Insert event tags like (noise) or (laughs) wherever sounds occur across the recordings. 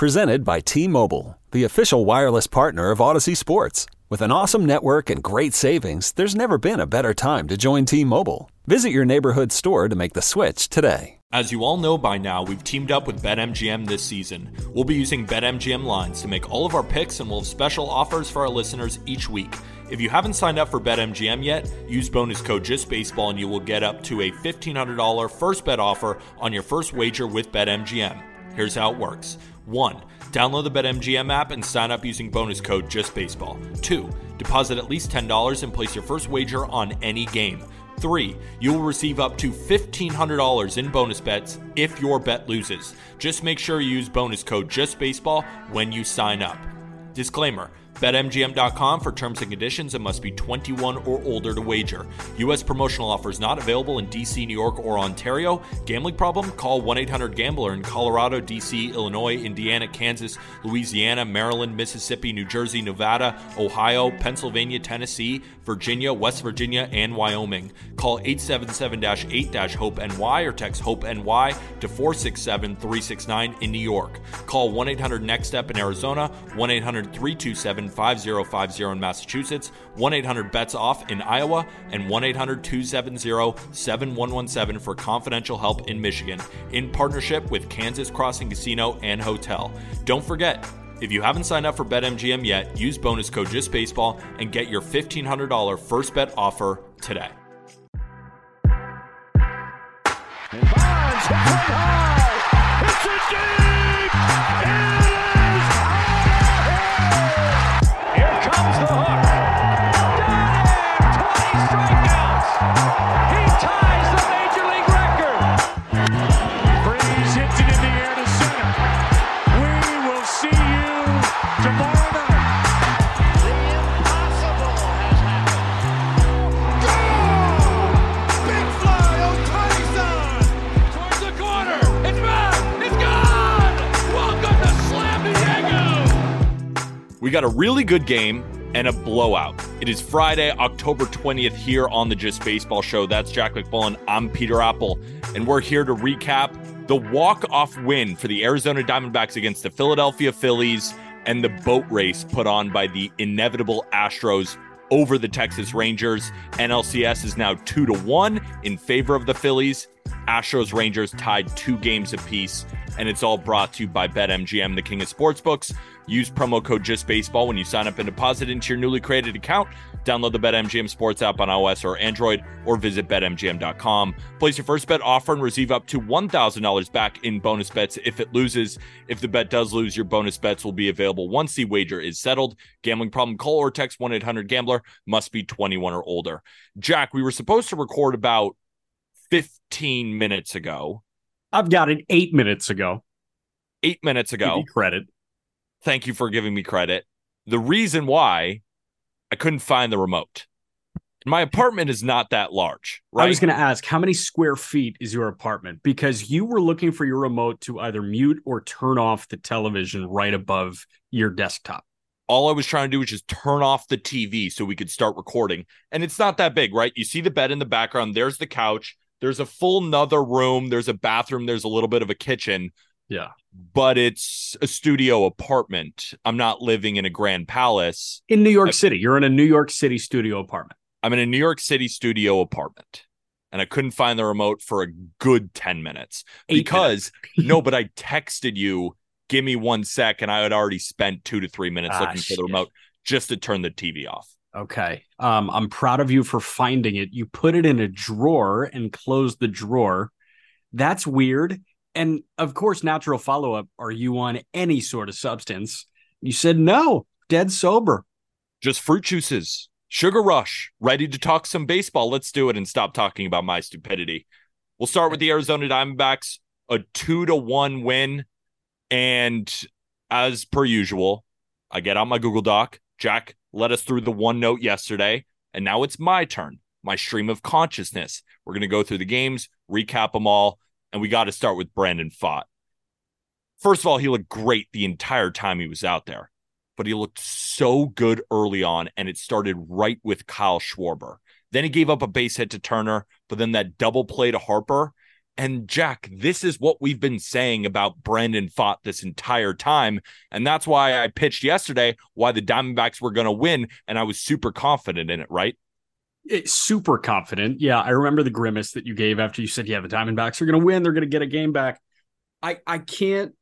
Presented by T Mobile, the official wireless partner of Audacy Sports. With an awesome network and great savings, there's never been a better time to join T Mobile. Visit your neighborhood store to make the switch today. As you all know by now, we've teamed up with BetMGM this season. We'll be using BetMGM lines to make all of our picks, and we'll have special offers for our listeners each week. If you haven't signed up for BetMGM yet, use bonus code JustBaseball and you will get up to a $1,500 first bet offer on your first wager with BetMGM. Here's how it works. 1. Download the BetMGM app and sign up using bonus code JustBaseball. 2. Deposit at least $10 and place your first wager on any game. 3. You will receive up to $1,500 in bonus bets if your bet loses. Just make sure you use bonus code JustBaseball when you sign up. Disclaimer BetMGM.com for terms and conditions and must be 21 or older to wager. U.S. promotional offers not available in D.C., New York, or Ontario. Gambling problem? Call 1 800 Gambler in Colorado, D.C., Illinois, Indiana, Kansas, Louisiana, Maryland, Mississippi, New Jersey, Nevada, Ohio, Pennsylvania, Tennessee, Virginia, West Virginia, and Wyoming. Call 877 8 HOPE NY or text HOPE NY to 467 369 in New York. Call 1 800 NEXT STEP in Arizona, 1 800 327 5050 in Massachusetts, 1 800 BETS OFF in Iowa, and 1 800 270 7117 for confidential help in Michigan, in partnership with Kansas Crossing Casino and Hotel. Don't forget, if you haven't signed up for BetMGM yet, use bonus code JustBaseball and get your $1,500 first bet offer today. Bonds high. It's a. We got a really good game and a blowout. It is Friday, October 20th, here on the Just Baseball Show. That's Jack McMullen. I'm Peter Apple, and we're here to recap the walk-off win for the Arizona Diamondbacks against the Philadelphia Phillies and the boat race put on by the inevitable Astros over the Texas Rangers. NLCS is now two to one in favor of the Phillies. Astros Rangers tied two games apiece, and it's all brought to you by BetMGM, the king of sportsbooks. Use promo code JustBaseball when you sign up and deposit into your newly created account. Download the BetMGM Sports app on iOS or Android, or visit BetMGM.com. Place your first bet offer and receive up to $1,000 back in bonus bets if it loses. If the bet does lose, your bonus bets will be available once the wager is settled. Gambling problem? Call or text 1 800 Gambler. Must be 21 or older. Jack, we were supposed to record about 15 minutes ago. I've got it eight minutes ago. Eight minutes Give ago. credit. Thank you for giving me credit. The reason why I couldn't find the remote. My apartment is not that large, right? I was going to ask, how many square feet is your apartment? Because you were looking for your remote to either mute or turn off the television right above your desktop. all I was trying to do was just turn off the TV so we could start recording. And it's not that big, right? You see the bed in the background. There's the couch. There's a full nother room. There's a bathroom. There's a little bit of a kitchen, Yeah. but it's a studio apartment. I'm not living in a grand palace. In New York I- City, you're in a New York City studio apartment. I'm in a New York City studio apartment. And I couldn't find the remote for a good 10 minutes Eight because (laughs) no, but I texted you, give me one sec. And I had already spent two to three minutes Ah, looking for the remote just to turn the TV off. Okay. Um, I'm proud of you for finding it. You put it in a drawer and closed the drawer. That's weird. And of course, natural follow up are you on any sort of substance? You said no, dead sober. just fruit juices, sugar rush, ready to talk some baseball. Let's do it and stop talking about my stupidity. We'll start with the Arizona Diamondbacks, a two to one win. And as per usual, I get out my Google Doc. Jack led us through the one note yesterday, and now it's my turn, my stream of consciousness. We're going to go through the games, recap them all, and we got to start with Brandon Pfaadt. First of all, he looked great the entire time he was out there but he looked so good early on, and it started right with Kyle Schwarber. Then he gave up a base hit to Turner, but then that double play to Harper, And Jack, this is what we've been saying about Brandon Pfaadt this entire time. And that's why I pitched yesterday why the Diamondbacks were going to win. And I was super confident in it, right? It's super confident. Yeah. I remember the grimace that you gave after you said, yeah, the Diamondbacks are going to win. They're going to get a game back. I, I can't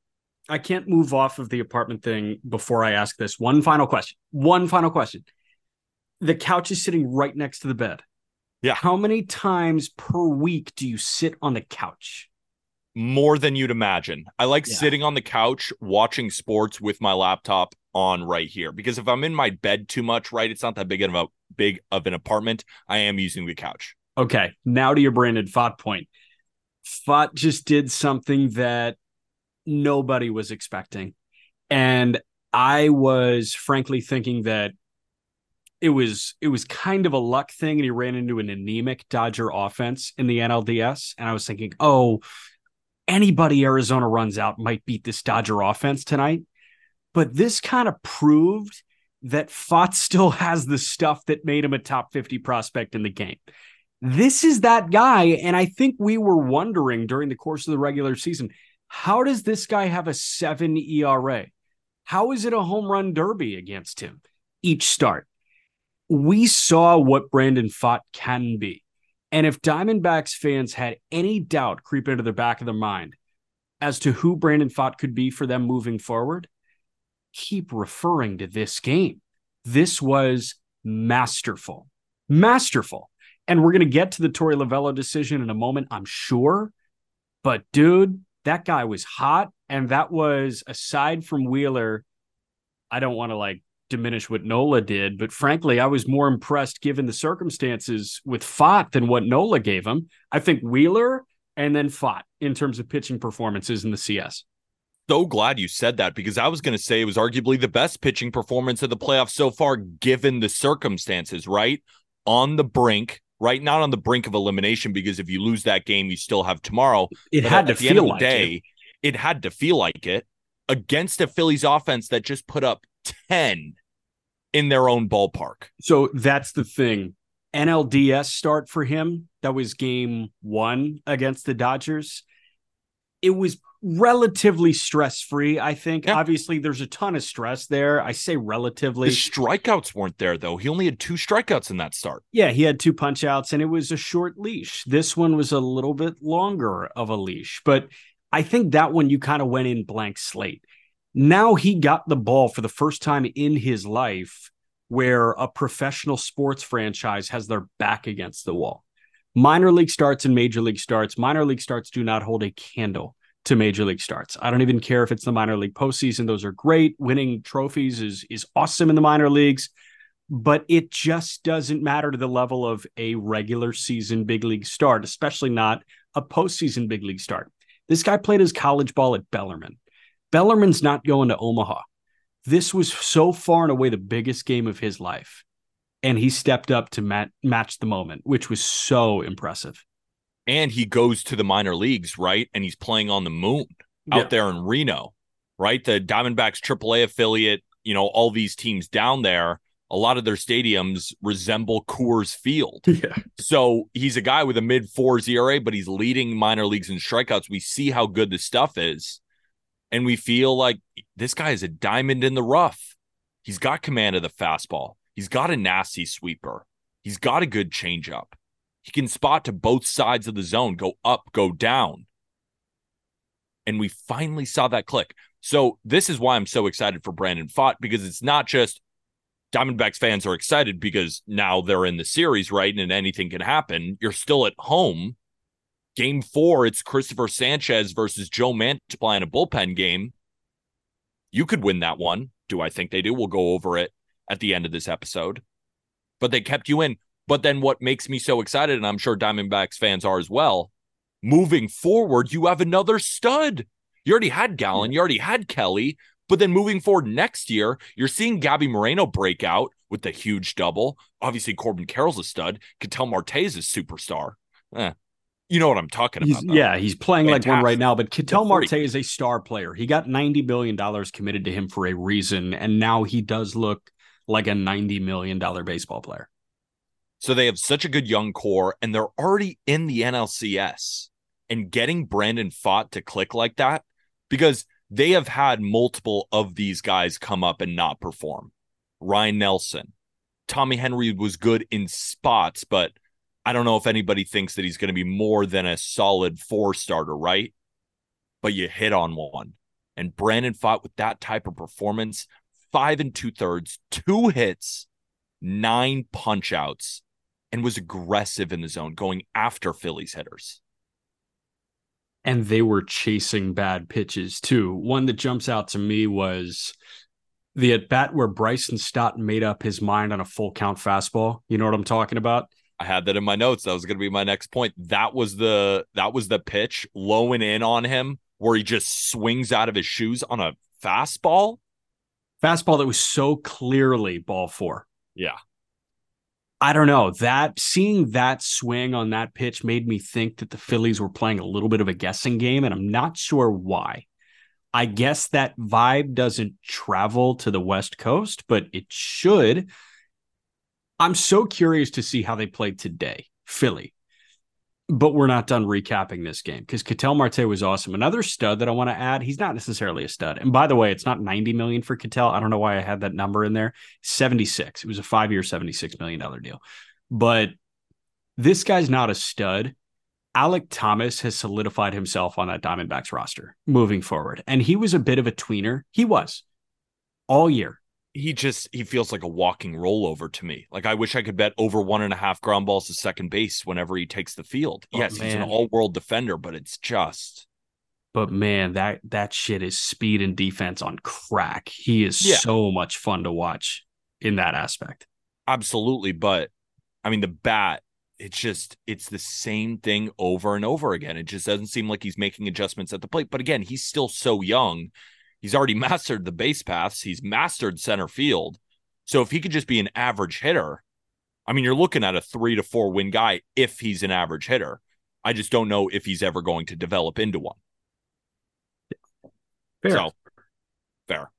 I can't move off of the apartment thing before I ask this one final question. One final question. The couch is sitting right next to the bed. Yeah. How many times per week do you sit on the couch? More than you'd imagine. I like Yeah. sitting on the couch watching sports with my laptop on right here because if I'm in my bed too much, right, it's not that big of a big of an apartment. I am using the couch. Okay. Now to your Brandon Pfaadt point. Pfaadt just did something that nobody was expecting. And I was frankly thinking that it was it was kind of a luck thing and he ran into an anemic Dodger offense in the NLDS and I was thinking, "Oh, anybody Arizona runs out might beat this Dodger offense tonight." But this kind of proved that Pfaadt (laughs) still has the stuff that made him a top 50 prospect in the game. This is that guy. And I think we were wondering during the course of the regular season how does this guy have a seven ERA? How is it a home run derby against him each start? We saw what Brandon Pfaadt can be. And if Diamondbacks fans had any doubt creep into the back of their mind as to who Brandon Pfaadt could be for them moving forward, keep referring to this game. This was masterful, masterful. And we're going to get to the Torey Lovullo decision in a moment, I'm sure. But dude, that guy was hot. And that was aside from Wheeler, I don't want to like diminish what Nola did, but frankly, I was more impressed given the circumstances with Pfaadt than what Nola gave him. I think Wheeler and then Pfaadt in terms of pitching performances in the CS. So glad you said that because I was going to say it was arguably the best pitching performance of the playoffs so far, given the circumstances, right? On the brink, right? Not on the brink of elimination because if you lose that game, you still have tomorrow. It But had at to feel end of the like day, it. it had to feel like it against a Phillies offense that just put up 10 in their own ballpark. So that's the thing. NLDS start for him. That was game one against the Dodgers. It was relatively stress free, I think. Yeah. Obviously, there's a ton of stress there. I say relatively. The strikeouts weren't there, though. He only had two strikeouts in that start. Yeah, he had two punch outs and it was a short leash. This one was a little bit longer of a leash, but I think that one you kind of went in blank slate. Now he got the ball for the first time in his life where a professional sports franchise has their back against the wall. Minor league starts and major league starts, minor league starts do not hold a candle to major league starts. I don't even care if it's the minor league postseason. Those are great. Winning trophies is is awesome in the minor leagues but it just doesn't matter to the level of a regular season big league start, especially not a postseason big league start. This guy played his college ball at Bellarmine. Bellarmine's not going to Omaha. This was so far and away the biggest game of his life. And he stepped up to mat- match the moment, which was so impressive. And he goes to the minor leagues, right? And he's playing on the moon Yeah. out there in Reno, right? The Diamondbacks AAA affiliate, you know, all these teams down there, a lot of their stadiums resemble Coors Field. (laughs) Yeah. So he's a guy with a mid fours ERA, but he's leading minor leagues in strikeouts. We see how good the stuff is. And we feel like this guy is a diamond in the rough. He's got command of the fastball. He's got a nasty sweeper. He's got a good changeup. He can spot to both sides of the zone, go up, go down. And we finally saw that click. So this is why I'm so excited for Brandon Pfaadt because it's not just Diamondbacks fans are excited because now they're in the series, right? And anything can happen. You're still at home. Game four, it's Christopher Sanchez versus Joe Mantiply in a bullpen game. You could win that one. Do I think they do? We'll go over it at the end of this episode. But they kept you in. But then what makes me so excited, and I'm sure Diamondbacks fans are as well, moving forward, you have another stud. You already had Gallen, you already had Kelly, but then moving forward next year, you're seeing Gabby Moreno break out with the huge double. Obviously, Corbin Carroll's a stud. Ketel Marte is a superstar. Eh, you know what I'm talking about. though. yeah, he's playing like one right now. But Ketel Marte is a star player. He got $90 million committed to him for a reason. And now he does look like a $90 million baseball player. So they have such a good young core, and they're already in the NLCS. and getting Brandon Pfaadt to click like that because they have had multiple of these guys come up and not perform. Ryne Nelson, Tommy Henry was good in spots, but I don't know if anybody thinks that he's going to be more than a solid four starter, right? But you hit on one. And Brandon Pfaadt with that type of performance, five and two thirds, two hits, nine punch outs, and was aggressive in the zone, going after Phillies hitters and they were chasing bad pitches too. One that jumps out to me was the at bat where Bryson Stott made up his mind on a full count fastball. You know what I'm talking about? I had that in my notes. That was going to be my next point. That was the that was the pitch low and in on him where he just swings out of his shoes on a fastball. Fastball that was so clearly ball four. Yeah. I don't know that seeing that swing on that pitch made me think that the Phillies were playing a little bit of a guessing game, and I'm not sure why. I guess that vibe doesn't travel to the West Coast, but it should. I'm so curious to see how they played today, Philly but we're not done recapping this game because Ketel Marte was awesome. Another stud that I want to add, he's not necessarily a stud. And by the way, it's not 90 million for Ketel. I don't know why I had that number in there. 76. It was a five year, $76 million deal. But this guy's not a stud. Alek Thomas has solidified himself on that Diamondbacks roster moving forward. And he was a bit of a tweener. He was all year he just he feels like a walking rollover to me. Like I wish I could bet over one and a half ground balls to second base whenever he takes the field. Oh, yes, man. he's an all-world defender, but it's just. But man, that that shit is speed and defense on crack. He is yeah. so much fun to watch in that aspect. Absolutely, but I mean the bat. It's just it's the same thing over and over again. It just doesn't seem like he's making adjustments at the plate. But again, he's still so young He's already (laughs) mastered the base paths. He's mastered center field. So if he could just be an average hitter, I mean, you're looking at a three to four win guy if he's an average hitter. I just don't know if he's ever going to develop into one. Fair. So fair.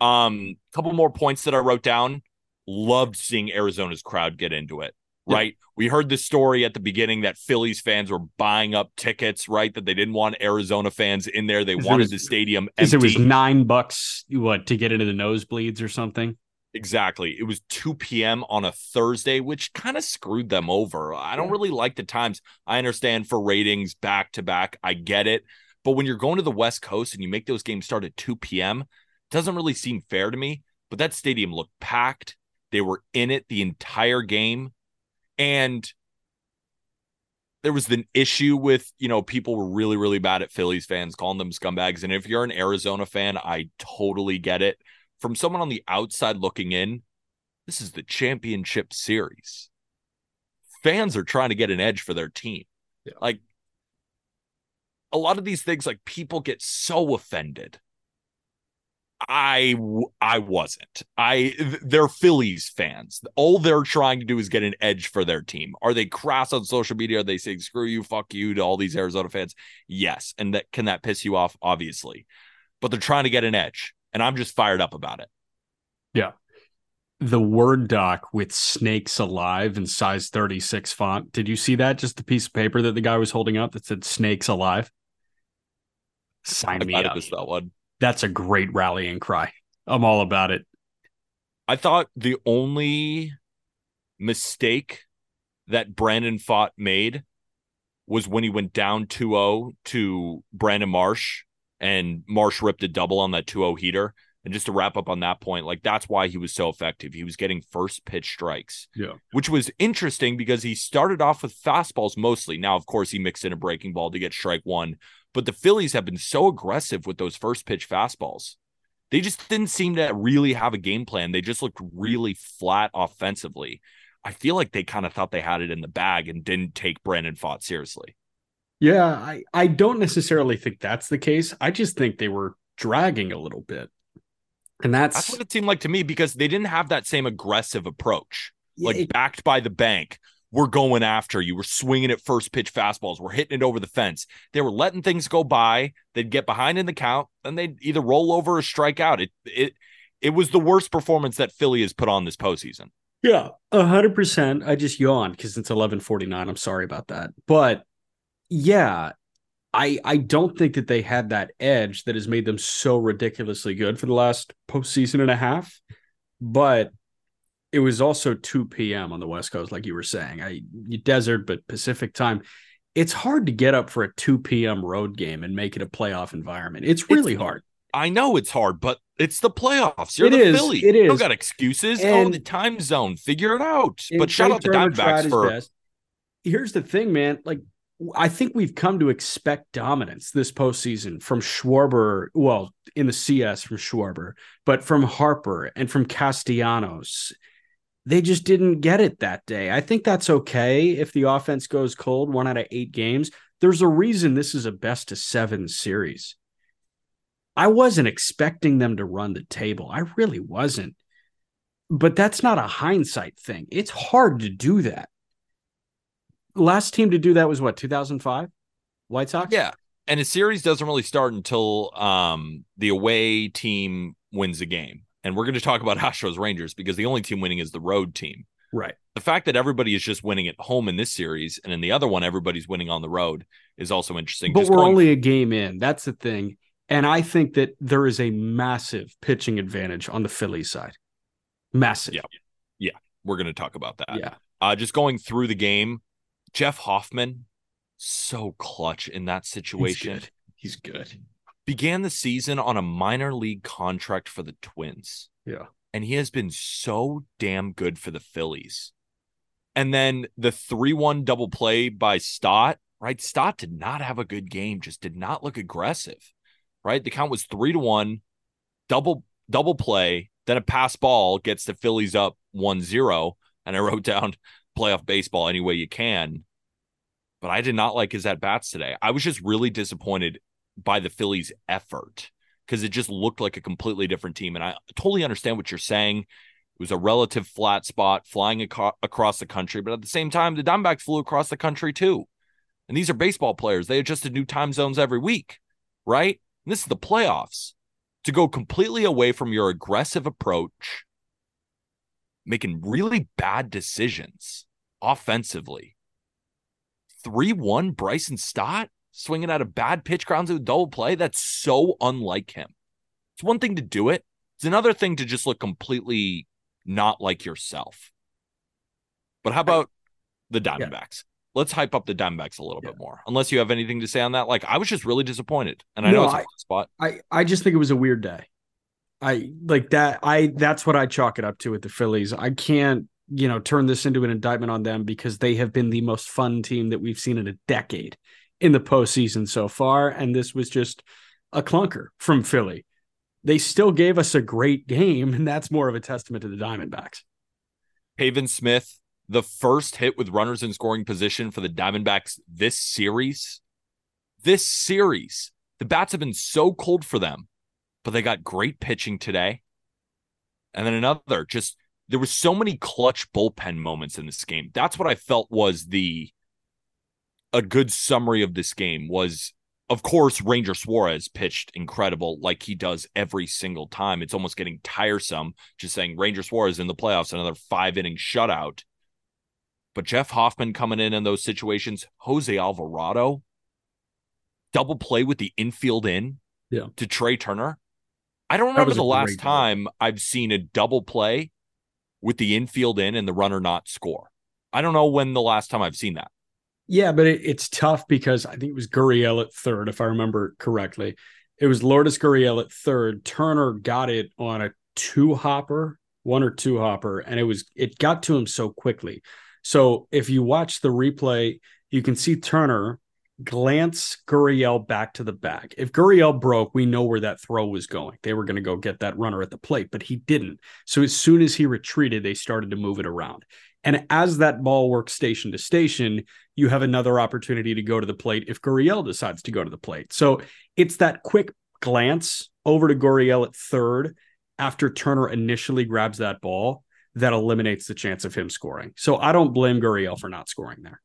Um, couple more points that I wrote down. Loved seeing Arizona's crowd get into it right? Yeah. We heard the story at the beginning that Phillies fans were buying up tickets, right? That they didn't want Arizona fans in there. They wanted was, the stadium empty. It was nine bucks, what, to get into the nosebleeds or something? Exactly. It was 2 p.m. on a Thursday, which kind of screwed them over. I don't really like the times. I understand for ratings back to back. I get it. But when you're going to the West Coast and you make those games start at 2 p.m., doesn't really seem fair to me. But that stadium looked packed. They were in it the entire game. And there was an issue with, you know, people were really, really bad at Phillies fans, calling them scumbags. And if you're an Arizona fan, I totally get it. From someone on the outside looking in, this is the championship series. Fans are trying to get an edge for their team. Yeah. Like a lot of these things, like people get so offended I I wasn't. I they're Phillies fans. All they're trying to do is get an edge for their team. Are they crass on social media? Are they saying screw you, fuck you to all these Arizona fans? Yes. And that can that piss you off? Obviously. But they're trying to get an edge. And I'm just fired up about it. Yeah. The word doc with snakes alive in size 36 font. Did you see that? Just the piece of paper that the guy was holding up that said snakes alive. Sign I me up. that one. That's a great rallying cry. I'm all about it. I thought the only mistake that Brandon Pfaadt made was when he went down 2-0 to Brandon Marsh and Marsh ripped a double on that 2-0 heater. And just to wrap up on that point, like that's why he was so effective. He was getting first pitch strikes. Yeah. Which was interesting because he started off with fastballs mostly. Now, of course, he mixed in a breaking ball to get strike one. But the Phillies have been so aggressive with those first pitch fastballs. They just didn't seem to really have a game plan. They just looked really flat offensively. I feel like they kind of thought they had it in the bag and didn't take Brandon Pfaadt seriously. Yeah, I, I don't necessarily think that's the case. I just think they were dragging a little bit. And that's, that's what it seemed like to me because they didn't have that same aggressive approach, like backed by the bank we're going after you. We're swinging at first pitch fastballs. We're hitting it over the fence. They were letting things go by. They'd get behind in the count, and they'd either roll over or strike out. It it it was the worst performance that Philly has put on this postseason. Yeah, hundred percent. I just yawned because it's eleven forty nine. I'm sorry about that, but yeah, I I don't think that they had that edge that has made them so ridiculously good for the last postseason and a half. But it was also 2 p.m. on the West Coast, like you were saying. I desert, but Pacific time. It's hard to get up for a 2 p.m. road game and make it a playoff environment. It's really It's- hard. I know it's hard, but it's the playoffs. You're It the is, Philly. It is. You don't got excuses. oh, the time zone. Figure it out. But shout out to Diamondbacks for best. Here's the thing, man. Like, I think we've come to expect dominance this postseason from Schwarber. Well, in the CS from Schwarber, but from Harper and from Castellanos. They just didn't get it that day. I think that's okay if the offense goes cold one out of eight games. There's a reason this is a best of seven series. I wasn't expecting them to run the table. I really wasn't. But that's not a hindsight thing. It's hard to do that. Last team to do that was what, 2005? White Sox? Yeah. And a series doesn't really start until um, the away team wins a game. And we're going to talk about (laughs) Astros Rangers because the only team winning is the road team. Right. The fact that everybody is just winning at home in this series and in the other one, everybody's winning on the road is also interesting. But Just we're going- only a game in. That's the thing. And I think that there is a massive pitching advantage on the Phillies side. Massive. Yeah. Yeah. We're going to talk about that. Yeah. Uh, just going through the game, Jeff Hoffman, so clutch in that He's situation. good. He's good. Began the season on a minor league contract for the Twins. Yeah. and he has been so damn good for the Phillies. And then the 3 1 double play by Stott, right? Stott did not have a good game, just did not look aggressive, right? The count was 3 to 1, double double play, then a pass ball gets the Phillies up 1 0. And I (laughs) wrote down playoff baseball any way you can. But I did not like his at bats today. I was just really disappointed by the Phillies' effort because it just looked like a completely different team. And I totally understand what you're saying. It was a relative flat spot flying aco- across the country, but at the same time, the Diamondbacks flew across the country too. And these are baseball players. They adjusted new time zones every week, right? And this is the playoffs. To go completely away from your aggressive approach, making really bad decisions offensively. 3 1 Bryson Stott swinging out a bad pitch grounds a double play. That's so unlike him. It's one thing to do it, it's another thing to just look completely not like yourself. But how about the Diamondbacks? Let's hype up the Diamondbacks a little Yeah. bit more. Unless you have anything to say on that. Like, I was just really disappointed. And I No, know it's a I- spot. I I just think it was a weird day. I like that. I that's what I chalk it up to with the Phillies. I can't you know turn this into an indictment on them because they have been the most fun team that we've seen in a decade in the postseason so far, and this was just a clunker from Philly. They still gave us a great game, and that's more of a testament to the Diamondbacks. Pavin Smith, the first hit with runners in scoring position for the Diamondbacks this series. This series, the bats have been so cold for them, but they got great pitching today. And then another, just there was so many clutch bullpen moments in this game. That's what I felt was the a good summary of this game was of course Ranger Suarez pitched incredible like he does every single time. It's almost getting tiresome just saying Ranger Suarez in the playoffs another 5 inning shutout. But Jeff Hoffman coming in in those situations, Jose Alvarado double play with the infield in Yeah. to Trey Turner. I don't remember the last time I've seen a double play with the infield in and the runner not score. I don't know when the last time I've seen that. Yeah, but it, it's tough because I think it was Gurriel at third, if I remember correctly. It was Lourdes Gurriel at third. Turner got it on a two hopper, one or two hopper, and it was it got to him so quickly. So if you watch the replay, you can see Turner glance Gurriel back to the bag. If Gurriel broke, we know where that throw was going. They were going to go get that runner at the plate, but he didn't. So as soon as he retreated, they started to move it around. And as that ball works station to station, you have another opportunity to go to the plate if Gurriel decides to go to the plate. So it's that quick glance over to Gurriel at third after Turner initially grabs that ball that eliminates the chance of him scoring. So I don't blame Gurriel for not scoring there.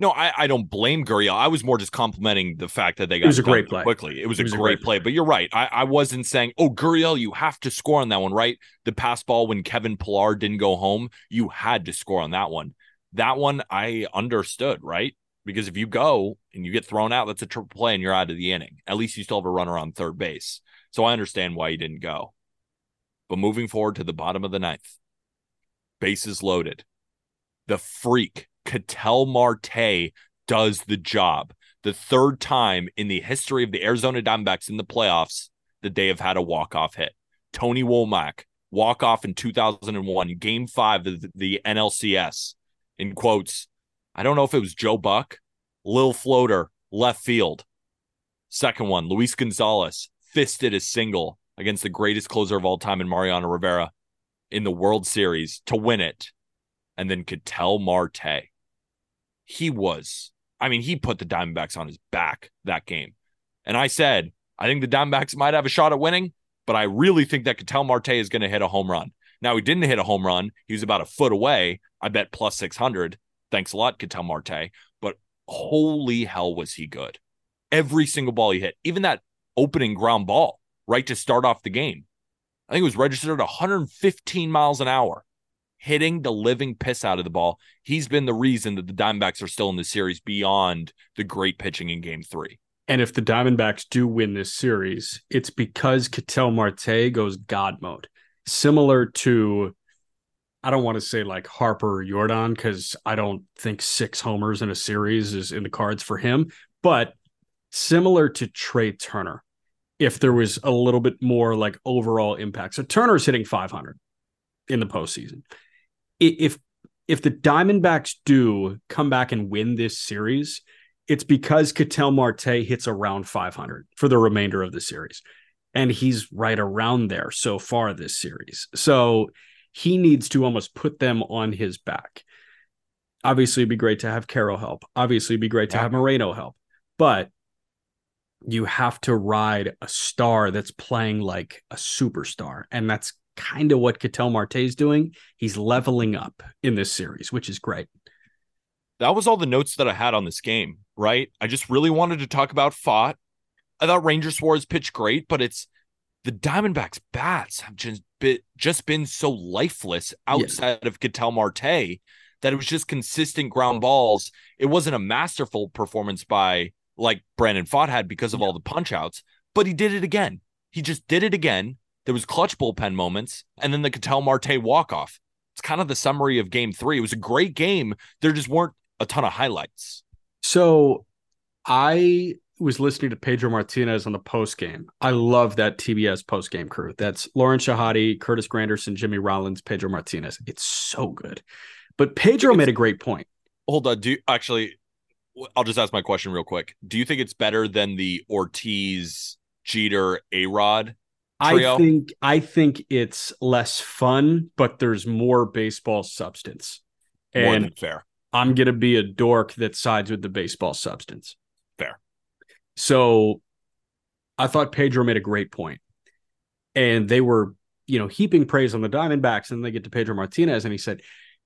No, I, I don't blame Gurriel. I was more just complimenting the fact that they got was a great play. quickly. It was, It a, was a great great play. But you're right. I, I wasn't saying, oh, Gurriel, you have to score on that one, right? The pass ball when Kevin Pillar didn't go home, you had to score on that one. That one I understood, right? because if you go and you get thrown out, that's a triple play and you're out of the inning. At least you still have a runner on third base. So I understand why you didn't go. But moving forward to the bottom of the ninth, bases loaded. The freak, Ketel Marte, does the job. The third time in the history of the Arizona Diamondbacks in the playoffs that they have had a walk-off hit. Tony Womack, walk-off in 2001, game five of the NLCS. In quotes, I don't know if it was Joe Buck, Lil Floater, left field. Second one, Luis Gonzalez fisted a single against the greatest closer of all time in Mariano Rivera in the World Series to win it. And then Ketel Marte. He was, I mean, he put the Diamondbacks on his back that game. And I said, I think the Diamondbacks might have a shot at winning, but I really think that Ketel Marte is going to hit a home run. Now, he didn't hit a home run. He was about a foot away. I bet plus 600. Thanks a lot, Ketel Marte. But holy hell, was he good. Every single ball he hit, even that opening ground ball right to start off the game. I think it was registered at 115 miles an hour, hitting the living piss out of the ball. He's been the reason that the Diamondbacks are still in the series beyond the great pitching in game three. And if the Diamondbacks do win this series, it's because Ketel Marte goes God mode, similar to I don't want to say like Harper or Jordan because I don't think six homers in a series is in the cards for him, but similar to Trey Turner, if there was a little bit more like overall impact. So Turner's hitting 500 in the postseason. If if the Diamondbacks do come back and win this series, it's because Ketel Marte hits around 500 for the remainder of the series. And he's right around there so far this series. So he needs to almost put them on his back. Obviously, it'd be great to have Carroll help. Obviously, it'd be great to have Moreno help. But you have to ride a star that's playing like a superstar. And that's kind of what Marte is doing. He's leveling up in this series, which is great. That was all the notes that I had on this game, right? I just really wanted to talk about Pfaadt. I thought Ranger Suarez pitched great, but it's the Diamondbacks bats have just been, just been so lifeless outside yeah. of Ketel Marte that it was just consistent ground balls. It wasn't a masterful performance by like Brandon Pfaadt had because of yeah. all the punch outs, but he did it again. He just did it again. There was clutch bullpen moments, and then the Ketel Marte walk off. It's kind of the summary of game three. It was a great game. There just weren't a ton of highlights. So I was listening to Pedro Martinez on the post game. I love that TBS post game crew. That's Lauren Shehadi, Curtis Granderson, Jimmy Rollins, Pedro Martinez. It's so good. But Pedro made a great point. Hold on. Do you, actually I'll just ask my question real quick. Do you think it's better than the Ortiz, Jeter, A Rod? I think I think it's less fun, but there's more baseball substance. More and fair. I'm gonna be a dork that sides with the baseball substance. So I thought Pedro made a great point. And they were, you know, heaping praise on the Diamondbacks, and they get to Pedro Martinez, and he said,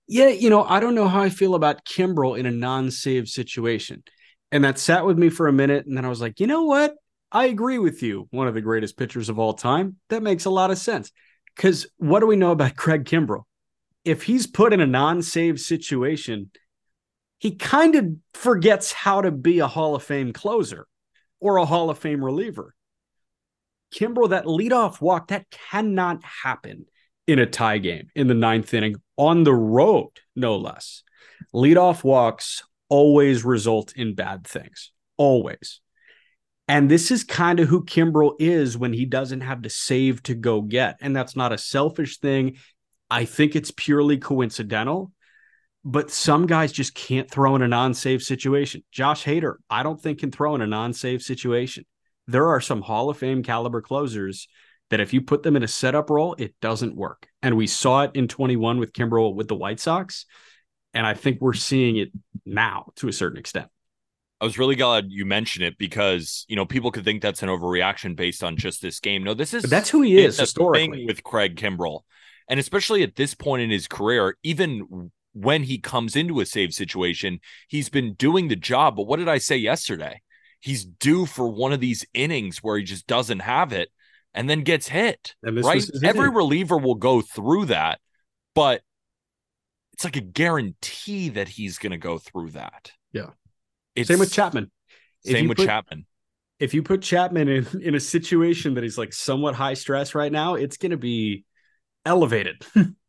yeah, you know, I don't know how I feel about Kimbrel in a non-save situation. And that sat with me for a minute. And then I was like, you know what? I agree with you. One of the greatest pitchers of all time. That makes a lot of sense. Because what do we know about (laughs) Craig Kimbrel? If he's put in a non-save situation, he kind of forgets how to be a Hall of Fame closer or a Hall of Fame reliever. Kimbrel, that leadoff walk, that cannot happen in a tie game in the ninth inning on the road, no less. Leadoff walks always result in bad things, always. And this is kind of who Kimbrel is when he doesn't have to save to go get. And that's not a selfish thing. I think it's purely coincidental. But some guys just can't throw in a non save situation. Josh Hader, I don't think can throw in a non save situation. There are some Hall of Fame caliber closers that if you put them in a setup role, it doesn't work. And we saw it in 21 with Kimbrel with the White Sox. And I think we're seeing it now to a certain extent. I was really glad you mentioned it because you know people could think that's an overreaction based on just this game. No, this is but that's who he is historically with Craig Kimbrel, and especially at this point in his career, even when he comes into a save situation, he's been doing the job. But what did I say yesterday? He's due for one of these innings where he just doesn't have it, and then gets hit. right? Every reliever will go through that, but it's like a guarantee that he's going to go through that. Yeah. It's, Same with Chapman. If Same with put- Chapman. If you put Chapman in, in a situation that he's like somewhat high stress right now, it's going to be elevated. (laughs)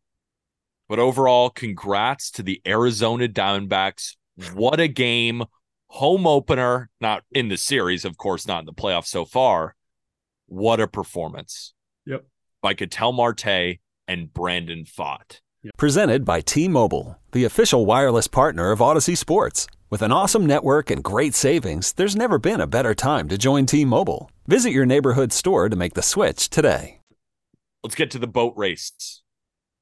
But overall, congrats to the Arizona Diamondbacks. What a game. Home opener, not in the series, of course, not in the playoffs so far. What a performance. Yep. By Ketel Marte and Brandon Pfaadt. Presented by T Mobile, the official wireless partner of Audacy Sports. With an awesome network and great savings, there's never been a better time to join T Mobile. Visit your neighborhood store to make the switch today. Let's get to the boat race.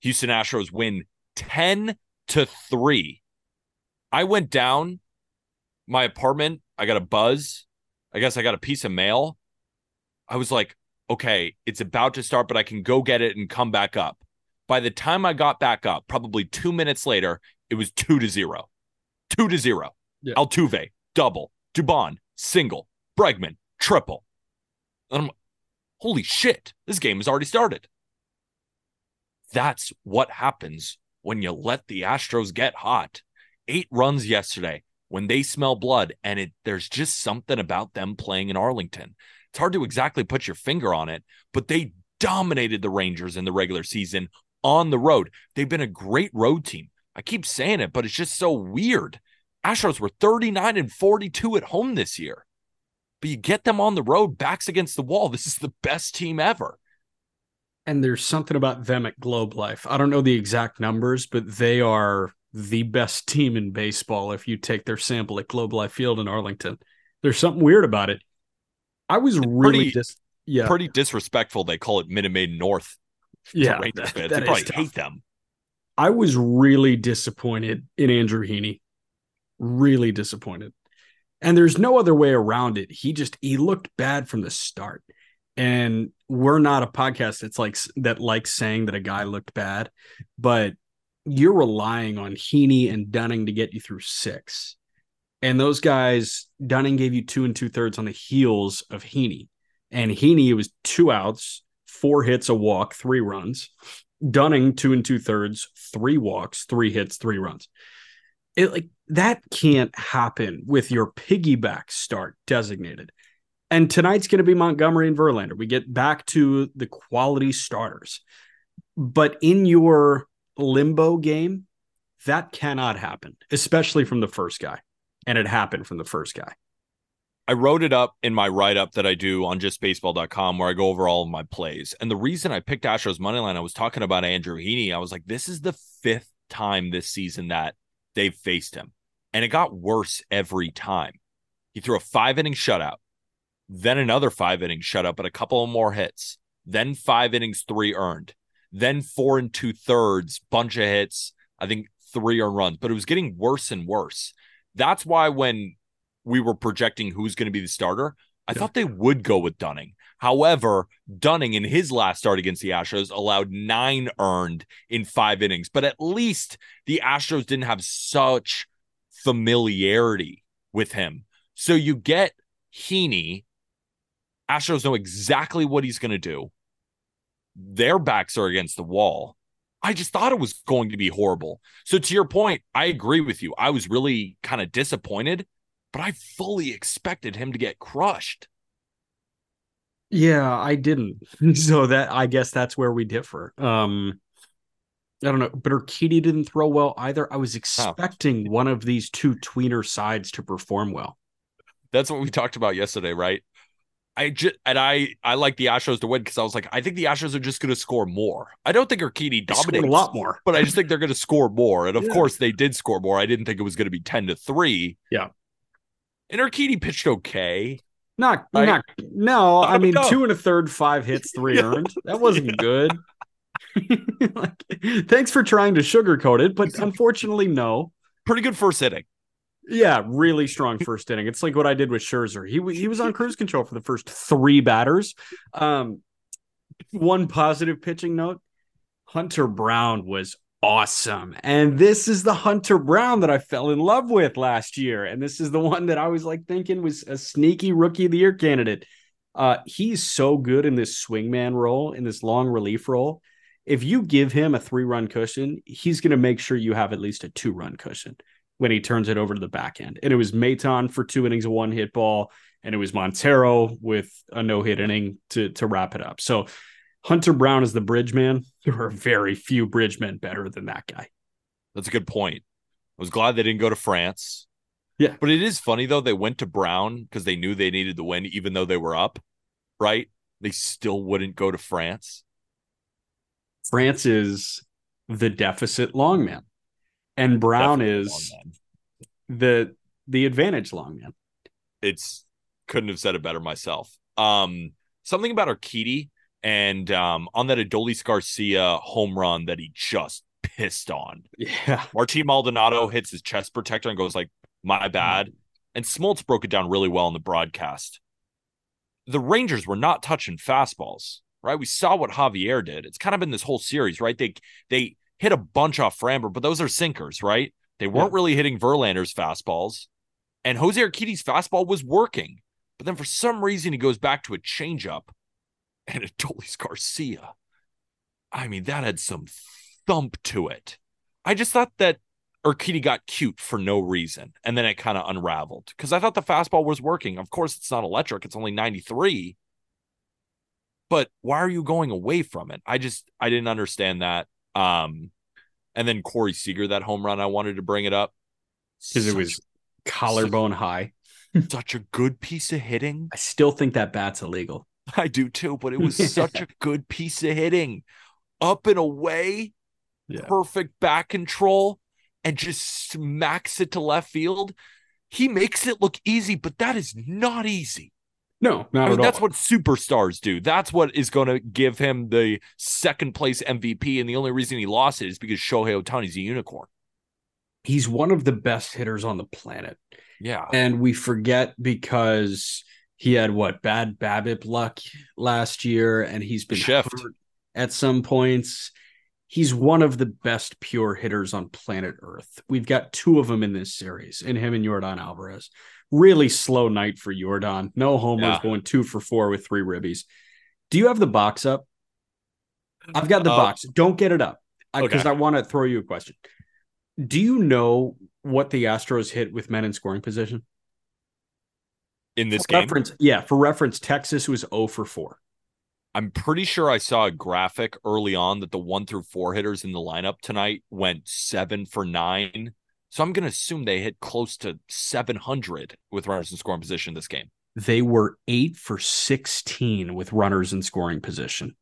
Houston Astros win 10 to 3. I went down my apartment. I got a buzz. I guess I got a piece of mail. I was like, okay, it's about to start, but I can go get it and come back up. By the time I got back up, probably two minutes later, it was two to zero. Two to zero. Yeah. Altuve, double. Dubon, single. Bregman, triple. And I'm holy shit, this game has already started. That's what happens when you let the Astros get hot. Eight runs yesterday when they smell blood, and it there's just something about them playing in Arlington. It's hard to exactly put your finger on it, but they dominated the Rangers in the regular season on the road. They've been a great road team. I keep saying it, but it's just so weird. Astros were 39 and 42 at home this year. But you get them on the road, backs against the wall. (laughs) This is the best team ever. And there's something about them at Globe Life. I don't know the exact numbers, but they are the best team in baseball if you take their sample at Globe Life Field in Arlington. There's something weird about it. I was really pretty- dis- yeah, Pretty disrespectful. They call it Minute Maid North. yeah. That- that they probably tough. hate them. I was really disappointed in Andrew Heaney. Really disappointed. And there's no other way around it. He just he looked bad from the start. And we're not a podcast that's like that likes saying that a guy looked bad, but you're relying on Heaney and Dunning to get you through six. And those guys, Dunning gave you two and two thirds on the heels of Heaney. And Heaney, was two outs, four hits, a walk, three runs. Dunning two and two thirds, three walks, three hits, three runs. It like that can't happen with your piggyback start designated. And tonight's going to be Montgomery and Verlander. We get back to the quality starters. But in your limbo game, that cannot happen, especially from the first guy. And it happened from the first guy. I wrote it up in my write up that I do on justbaseball.com where I go over all of my plays. And the reason I picked Astros moneyline, I was talking about Andrew Heaney. I was like, this is the fifth time this season that they've faced him. And it got worse every time. He threw a five inning shutout, then another five inning shutout, but a couple of more hits, then five innings, three earned, then four and two thirds, bunch of hits, I think three earned runs, but it was getting worse and worse. That's why when we were projecting who's going to be the starter, I Yeah. thought they would go with Dunning. However, Dunning in his last start against the Astros allowed nine earned in five innings, but at least the Astros didn't have such familiarity with him. So you get Heaney. Astros know exactly what he's going to do. Their backs are against the wall. I just thought it was going to be horrible. So to your point, I agree with you. I was really kind of disappointed, but I fully expected him to get crushed. Yeah, I didn't. (laughs) So that I guess that's where we differ. Um I don't know, but Urquidy didn't throw well either. I was expecting one of these two tweener sides to perform well. That's what we talked about yesterday, right? I just and I I like the Astros to win because I was like, I think the Astros are just going to score more. I don't think Urquidy dominates a lot more. but I just think they're going to score more. And of Yeah. course, they did score more. I didn't think it was going to be ten to three. Yeah. And Urquidy pitched okay. Not Right. not no, I How'd mean go? two and a third, five hits, (laughs) three Yeah. earned. That wasn't good. (laughs) like, thanks for trying to sugarcoat it, but unfortunately, no. Pretty good first inning. Yeah, really strong first inning. It's like what I did with Scherzer. He he was on cruise control for the first three batters. Um, one positive pitching note: Hunter Brown was awesome, and this is the Hunter Brown that I fell in love with last year, and this is the one that I was like thinking was a sneaky rookie of the year candidate. Uh, he's so good in this swingman role, in this long relief role. If you give him a three run cushion, he's going to make sure you have at least a two run cushion when he turns it over to the back end. And it was Maton for two innings of one hit ball, and it was Montero with a no hit inning to to wrap it up. So Hunter Brown is the bridge man. There are very few bridge men better than that guy. That's a good point. I was glad they didn't go to France. Yeah. But it is funny though, they went to Brown because they knew they needed the win, even though they were up, right? They still wouldn't go to France. France is the deficit long man. And Brown Definitely is the the advantage long man. It's couldn't have said it better myself. Um, something about Urquidy and um on that Adolis Garcia home run that he just pissed on. Yeah. (laughs) Martin Maldonado hits his chest protector and goes like, "My bad." And Smoltz broke it down really well in the broadcast. The Rangers were not touching fastballs, right? We saw what Javier did. It's kind of been this whole series, right? They they hit a bunch off Framber, but those are sinkers, right? They weren't Yeah. really hitting Verlander's fastballs, and Jose Urquidy's fastball was working. But then for some reason he goes back to a changeup, and it (laughs) Adolis Garcia. I mean, that had some thump to it. I just thought that Urquidy got cute for no reason, and then it kind of unraveled because I thought the fastball was working. Of course, it's not electric; it's only ninety three. But why are you going away from it? I just I didn't understand that. Um, and then Corey Seager, that home run, I wanted to bring it up Because it was collarbone high. (laughs) such a good piece of hitting. I still think that bat's illegal. I do too, but it was (laughs) such a good piece of hitting, up and away, Yeah. perfect back control, and just smacks it to left field. He makes it look easy, but that is not easy. No, not I mean, at that's all. what superstars do. That's what is going to give him the second place MVP. And the only reason he lost it is because Shohei Ohtani's a unicorn. He's one of the best hitters on the planet. Yeah. And we forget because he had what bad BABIP luck last year, and he's been Shift. hurt at some points. He's one of the best pure hitters on planet Earth. We've got two of them in this series, in him and Yordan Alvarez. Really slow night for Yordan. No homers, Yeah. going two for four with three ribbies. Do you have the box up? I've got the Uh, box. Don't get it up because okay. I want to throw you a question. Do you know what the Astros hit with men in scoring position? In this For game, reference, yeah, for reference, Texas was 0 for 4. I'm pretty sure I saw a graphic early on that the one through four hitters in the lineup tonight went seven for nine. So I'm going to assume they hit close to 700 with runners in scoring position this game. They were 8 for 16 with runners in scoring position.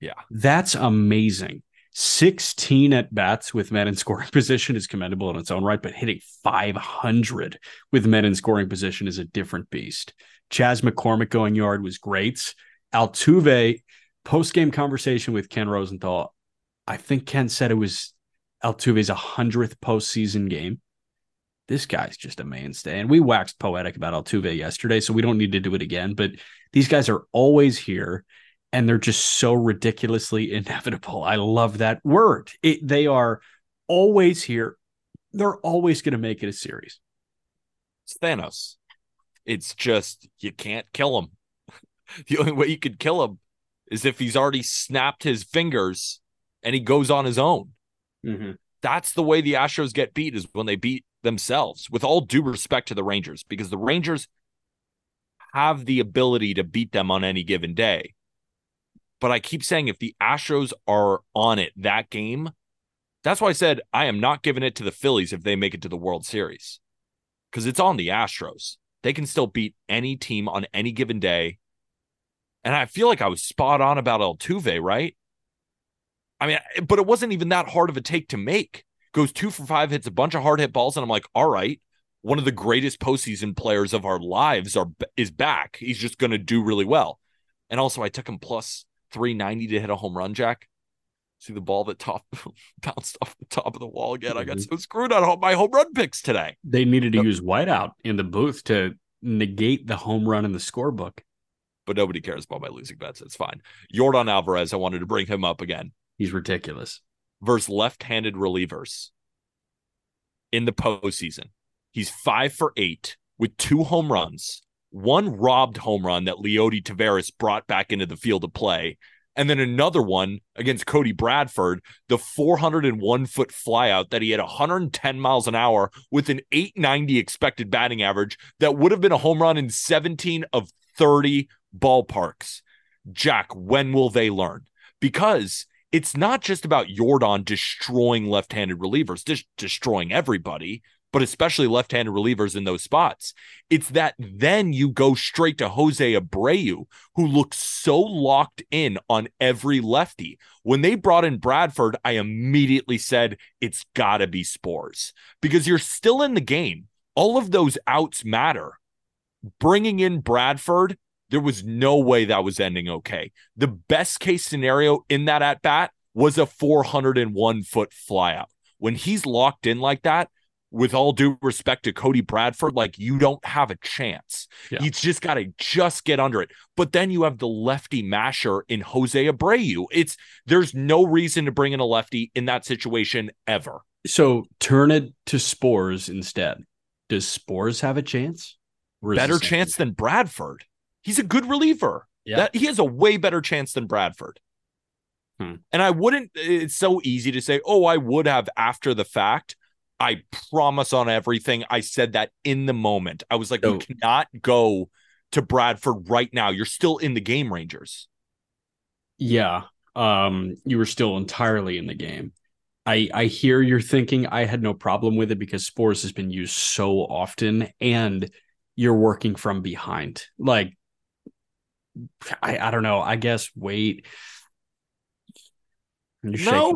Yeah. That's amazing. 16 at bats with men in scoring (laughs) position is commendable in its own right, but hitting 500 with men in scoring position is a different beast. Chas McCormick going yard was great. Altuve, post game conversation with Ken Rosenthal. I think Ken said it was Altuve's 100th postseason game. This guy's just a mainstay. And we waxed poetic about Altuve yesterday, so we don't need to do it again. But these guys are always here and they're just so ridiculously (laughs) inevitable. I love that word. It, they are always here. They're always going to make it a series. It's Thanos. It's just, you can't kill him. (laughs) the only way you could kill him is if he's already snapped his fingers and he goes on his own. Mm-hmm. That's the way the Astros get beat is when they beat themselves. With all due respect to the Rangers, because the Rangers have the ability to beat them on any given day. But I keep saying if the Astros are on it that game, that's why I said I am not giving it to the Phillies if they make it to the World Series. Because it's on the Astros. They can still beat any team on any given day. And I feel like I was spot on about Altuve, right? I mean, but it wasn't even that hard of a take to make. Goes two for five, hits a bunch of hard hit balls, and I'm like, all right, one of the greatest postseason players of our lives are is back. He's just going to do really well. And also, I took him plus 390 to hit a home run, Jack. See the ball that top (laughs) bounced off the top of the wall again. I got Mhm. so screwed on my home run picks today. They needed to use whiteout in the booth to negate the home run in the scorebook. But nobody cares about my losing bets. It's fine. Yordan Alvarez, I wanted to bring him up again. He's ridiculous. versus left-handed relievers in the postseason. He's five for eight with two home runs, one robbed home run that Leody Taveras brought back into the field of play, And then another one against Cody Bradford, the 401 foot flyout that he had 110 miles an hour with an 890 expected batting average that would have been a home run in 17 of 30 ballparks. Jack, when will they learn? Because it's not just about Yordan destroying left handed relievers, just destroying everybody but especially left-handed relievers in those spots. It's that then you go straight to Jose Abreu, who looks so locked in on every lefty. When they brought in Bradford, I immediately said it's got to be Sborz because you're still in the game. All of those outs matter. Bringing in Bradford, there was no way that was ending okay. The best case scenario in that at bat was a 401 foot flyout. When he's locked in like that, with all due respect to Cody Bradford, like you don't have a chance. Yeah. You just got to just get under it. But then you have the lefty masher in Jose Abreu. It's there's no reason to bring in a lefty in that situation ever. So turn it to Sborz instead. Does Sborz have a chance? Better chance than Bradford. He's a good reliever. Yeah. That, he has a way better chance than Bradford. Hmm. And I wouldn't, it's so easy to say, oh, I would have after the fact. I promise on everything. I said that in the moment. I was like, oh. we cannot go to Bradford right now. You're still in the game, Rangers. Yeah. Um, you were still entirely in the game. I I hear you're thinking I had no problem with it because Sborz has been used so often and you're working from behind. Like I I don't know. I guess wait. no.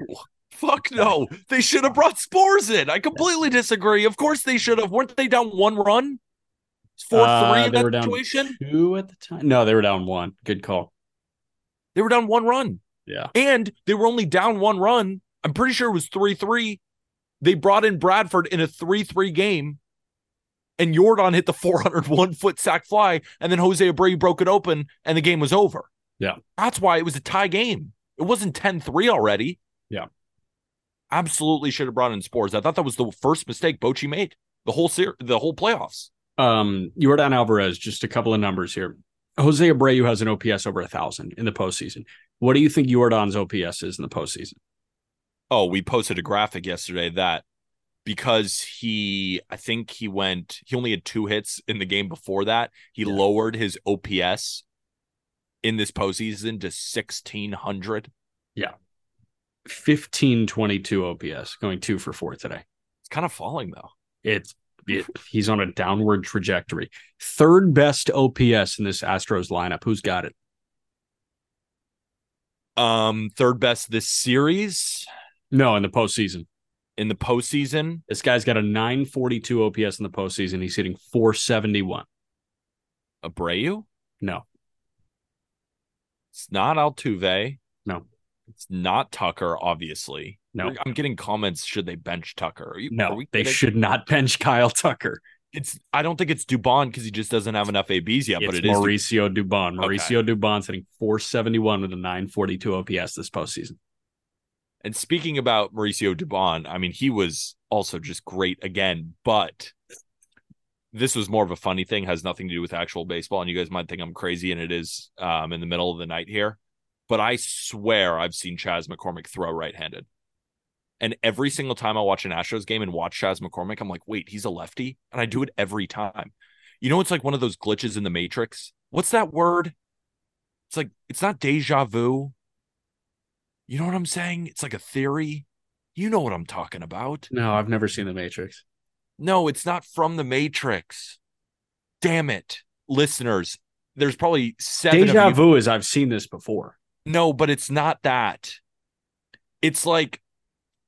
Fuck no. They should have brought Sborz in. I completely disagree. Of course they should have. Weren't they down one run? Four uh, three in they that were down situation? Two at the time. No, they were down one. Good call. They were down one run. Yeah. And they were only down one run. I'm pretty sure it was 3 3. They brought in Bradford in a 3 3 game. And Yordan hit the 401 foot sac fly. And then Jose Abreu broke it open and the game was over. Yeah. That's why it was a tie game. It wasn't 10 3 already. Yeah absolutely should have brought in Sborz. I thought that was the first mistake Bochy made the whole ser- the whole playoffs. Um, Yordan Alvarez, just a couple of numbers here. Jose Abreu has an OPS over a thousand in the postseason. What do you think Yordan's OPS is in the postseason? Oh, we posted a graphic yesterday that because he, I think he went, he only had two hits in the game before that. He yeah. lowered his OPS in this postseason to 1600. Yeah. 1522 OPS, going two for four today. It's kind of falling though. It's it, he's on a downward trajectory. Third best OPS in this Astros lineup. Who's got it? Um, third best this series. No, in the postseason. In the postseason, this guy's got a 942 OPS in the postseason. He's hitting 471. Abreu? No. It's not Altuve. No. It's not Tucker, obviously. No, I'm getting comments. Should they bench Tucker? You, no, they should not bench Kyle Tucker. It's. I don't think it's Dubon because he just doesn't have enough ABs yet. It's but it Mauricio is Dubon. Mauricio okay. Dubon's hitting 471 with a 942 OPS this postseason. And speaking about Mauricio Dubon, I mean, he was also just great again, but this was more of a funny thing, has nothing to do with actual baseball. And you guys might think I'm crazy, and it is um, in the middle of the night here but I swear I've seen Chas McCormick throw right handed. And every single time I watch an Astros game and watch Chas McCormick, I'm like, wait, he's a lefty? And I do it every time. You know, it's like one of those glitches in the Matrix. What's that word? It's like, it's not deja vu. You know what I'm saying? It's like a theory. You know what I'm talking about. No, I've never seen the Matrix. No, it's not from the Matrix. Damn it. Listeners, there's probably seven. Deja vu is I've seen this before. No, but it's not that. It's like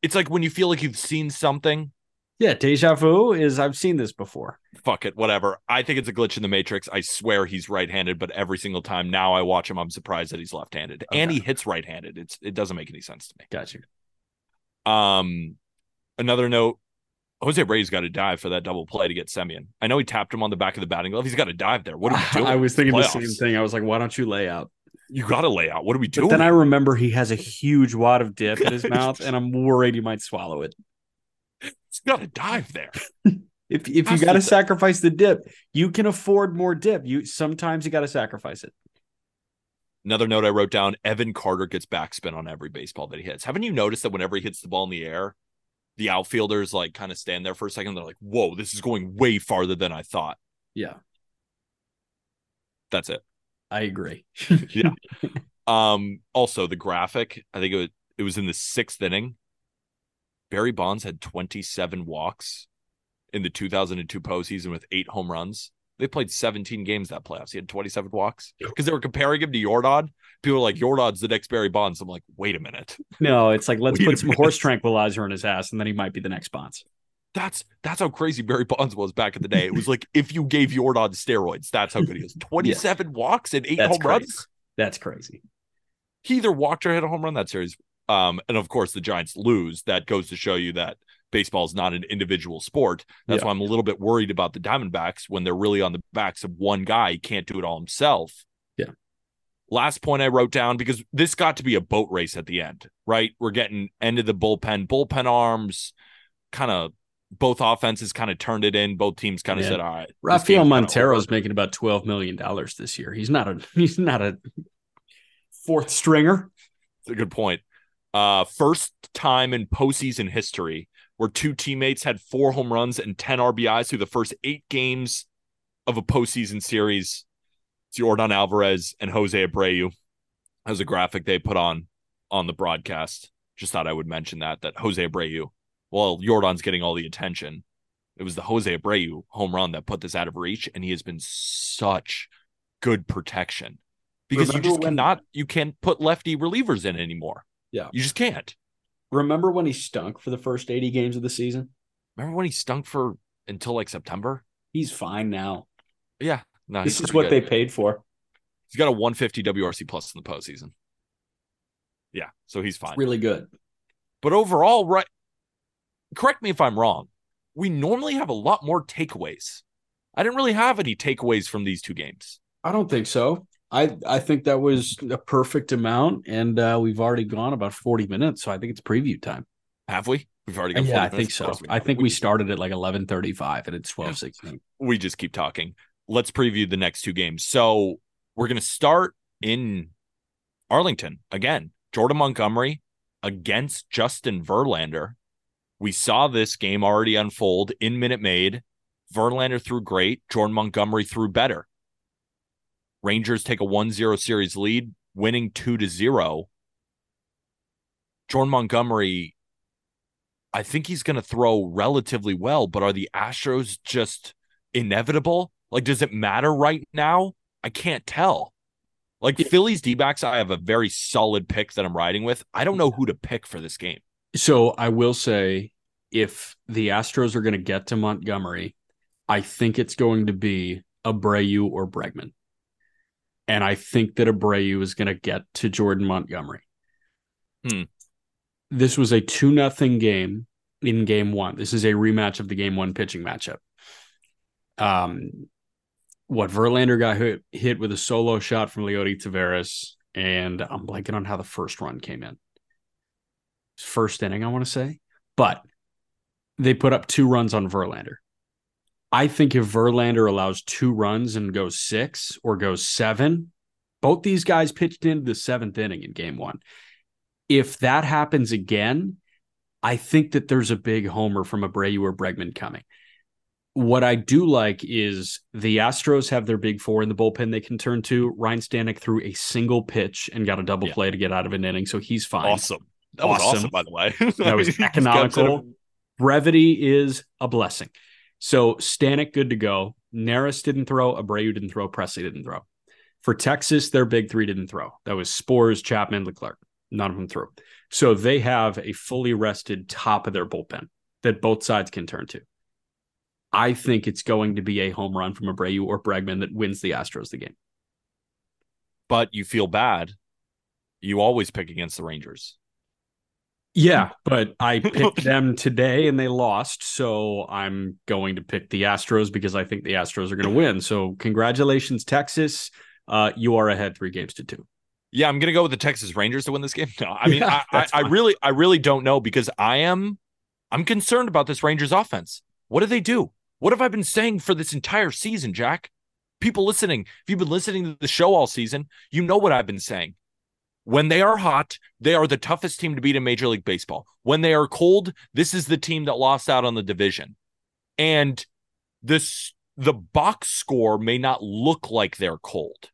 it's like when you feel like you've seen something. Yeah, deja vu is I've seen this before. Fuck it, whatever. I think it's a glitch in the matrix. I swear he's right-handed, but every single time now I watch him, I'm surprised that he's left-handed. Okay. And he hits right-handed. It's it doesn't make any sense to me. Got you. Um another note, Jose Reyes got to dive for that double play to get Semien. I know he tapped him on the back of the batting glove. He's got to dive there. What are we (laughs) doing? I was thinking Playoffs. the same thing. I was like, why don't you lay out? you got to lay out. What are we doing? But then I remember he has a huge wad of dip in his (laughs) mouth, and I'm worried he might swallow it. He's got to dive there. (laughs) if if you got to sacrifice the dip, you can afford more dip. You sometimes you got to sacrifice it. Another note I wrote down Evan Carter gets backspin on every baseball that he hits. Haven't you noticed that whenever he hits the ball in the air, the outfielders like kind of stand there for a second? They're like, whoa, this is going way farther than I thought. Yeah, That's it. I agree. Yeah. (laughs) Um, also the graphic, I think it was, it was in the sixth inning. Barry Bonds had 27 walks in the 2002 postseason with eight home runs. They played 17 games that playoffs. He had 27 walks because they were comparing him to Yordan. People were like, Yordan's the next Barry Bonds. I'm like, wait a minute. (laughs) no, it's like let's Wait put some minute. horse tranquilizer in his ass, and then he might be the next Bonds. That's that's how crazy Barry Bonds was back in the day. It was like if you gave Yordan steroids, that's how good he is. (laughs) 27 walks and eight That's home crazy. runs. That's crazy. he either walked or hit a home run that series. Um, and of course the Giants lose. That goes to show you that baseball is not an individual sport. That's Yeah. why I'm a little bit worried about the Diamondbacks when they're really on the backs of one guy. He can't do it all himself. Yeah. Last point I wrote down because this got to be a boat race at the end, right? We're getting end of the bullpen, bullpen arms, kind of both offenses kind of turned it in. Both teams kind of Yeah. said, all right. Rafael kinda Montero's making about twelve million dollars this year. He's not a (laughs) he's not a fourth stringer. That's a good point. Uh, first time in postseason history where two teammates had four home runs and 10 RBIs through the first eight games of a postseason series. It's Yordan Alvarez and Jose Abreu. Was a graphic they put on on the broadcast. Just thought I would mention that that Jose Abreu. Well, Yordan's getting all the attention. It was the Jose Abreu home run that put this out of reach, and he has been such good protection because Remember you just when- cannot you can't put lefty relievers in anymore. Yeah. You just can't. Remember when he stunk for the first 80 games of the season? Remember when he stunk for until like September? He's fine now. Yeah. No, this is what good. they paid for. He's got a 150 WRC plus in the postseason. Yeah, so he's fine. Really good. But overall, right? Correct me if I'm wrong. We normally have a lot more takeaways. I didn't really have any takeaways from these two games. I don't think so. I I think that was a perfect amount, and uh, we've already gone about 40 minutes, so I think it's preview time. Have we? We've already got. Yeah, 40 I think so. I think we started at like 11:35, and it's 12:16. we just keep talking. Let's preview the next two games. So we're going to start in Arlington again. Jordan Montgomery against Justin Verlander. We saw this game already unfold in Minute Maid. Verlander threw great. Jordan Montgomery threw better. Rangers take a 1-0 series lead, winning 2 to 0. Jordan Montgomery I think he's going to throw relatively well, but are the Astros just inevitable? Like, does it matter right now? I can't tell. Like, Phillies D backs, I have a very solid pick that I'm riding with. I don't know who to pick for this game. So I will say, if the Astros are going to get to Montgomery, I think it's going to be Abreu or Bregman, and I think that Abreu is going to get to Jordan Montgomery. Hmm. This was a two nothing game in game one. This is a rematch of the game one pitching matchup. Um, what Verlander got hit, hit with a solo shot from Leody Taveras, and I'm blanking on how the first run came in. First inning, I want to say, but they put up two runs on Verlander. I think if Verlander allows two runs and goes six or goes seven, both these guys pitched into the seventh inning in game one. If that happens again, I think that there's a big homer from Abreu or Bregman coming. What I do like is the Astros have their big four in the bullpen they can turn to. Ryne Stanek threw a single pitch and got a double Yeah. play to get out of an inning, so he's fine. Awesome. That was Awesome. awesome, by the way. That was He just comes economical. Brevity is a blessing. So Stanek good to go. Neris didn't throw. Abreu didn't throw. Pressly didn't throw. For Texas, their big three didn't throw. That was Sborz, Chapman, Leclerc. None of them threw. So they have a fully rested top of their bullpen that both sides can turn to. I think it's going to be a home run from Abreu or Bregman that wins the Astros the game. But you feel bad. You always pick against the Rangers. Yeah, but I (laughs) picked them today and they lost. So I'm going to pick the Astros because I think the Astros are going to win. So congratulations, Texas. Uh, you are ahead three games to two. Yeah, I'm gonna go with the Texas Rangers to win this game. (laughs) No, I mean, Yeah, I, I, I really, I really don't know because I am, I'm concerned about this Rangers offense. What do they do? What have I been saying for this entire season, Jack? people listening, if you've been listening to the show all season, you know what I've been saying. When they are hot, they are the toughest team to beat in Major League Baseball. When they are cold, this is the team that lost out on the division. And this the box score may not look like they're cold.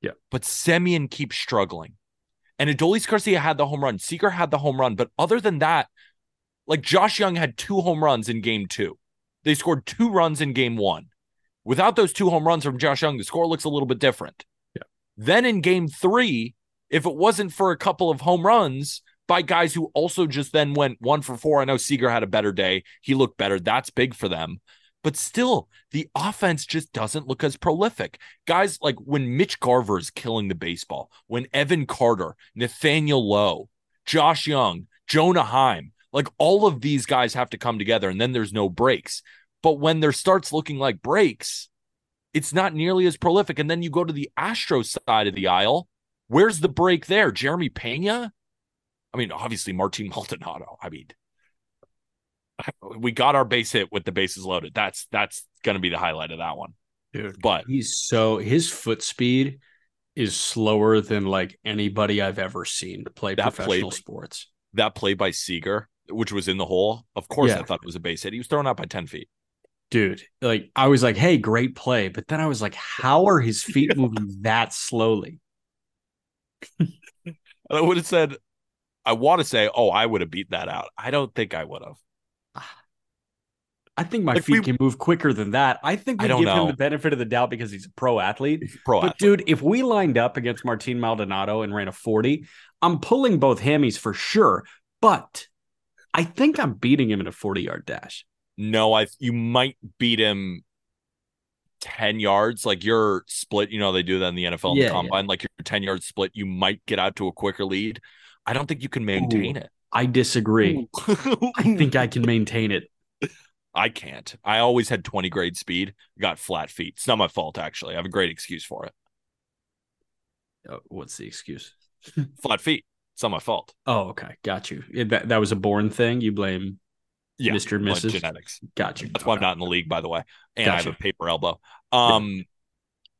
Yeah. But Semien keeps struggling. And Adolis Garcia had the home run. Seager had the home run. But other than that, like Josh Jung had two home runs in game two. They scored two runs in game one. Without those two home runs from Josh Jung, the score looks a little bit different. Yeah. Then in game three, if it wasn't for a couple of home runs by guys who also just then went one for four, I know Seager had a better day. He looked better. That's big for them. But still, the offense just doesn't look as prolific. Guys like when Mitch Garver is killing the baseball, when Evan Carter, Nathaniel Lowe, Josh Jung, Jonah Heim, like all of these guys have to come together and then there's no breaks. But when there starts looking like breaks, it's not nearly as prolific. And then you go to the Astro side of the aisle. Where's the break there? Jeremy Pena? I mean, obviously Martin (laughs) Maldonado. I mean, (laughs) we got our base hit with the bases loaded. That's that's going to be the highlight of that one. Dude, But he's so his foot speed is slower than like anybody I've ever seen play professional play- sports. that play by Seager, which was in the hole, of course Yeah. I thought it was a base hit. He was thrown out by 10 feet. Dude, like I was like, hey, great play. But then I was like, how are his feet (laughs) moving that slowly? (laughs) And I would have said, I want to say, oh, I would have beat that out. I don't think I would have. I think my Like, feet we- can move quicker than that. I think I we don't give him the benefit of the doubt because he's a pro athlete. Pro But athlete. dude, if we lined up against Martin Maldonado and ran a 40, I'm pulling both hammies for sure. But I think I'm beating him in a 40 yard dash. No, I you might beat him 10 yards. Like your split, you know, they do that in the NFL in Yeah, the yeah. combine, like your 10 yard split, you might get out to a quicker lead. I don't think you can maintain it. I disagree. I think I can maintain it. (laughs) I can't. I always had 20 grade speed, got flat feet. It's not my fault, actually. I have a great excuse for it. Oh, what's the excuse? Flat feet. It's not my fault. Oh, okay. Got you. Yeah, That, that was a born thing. You blame Yeah. Mr. and Mrs. genetics. Got you. That's why I'm not in the league, by the way. And I have a paper elbow. Um,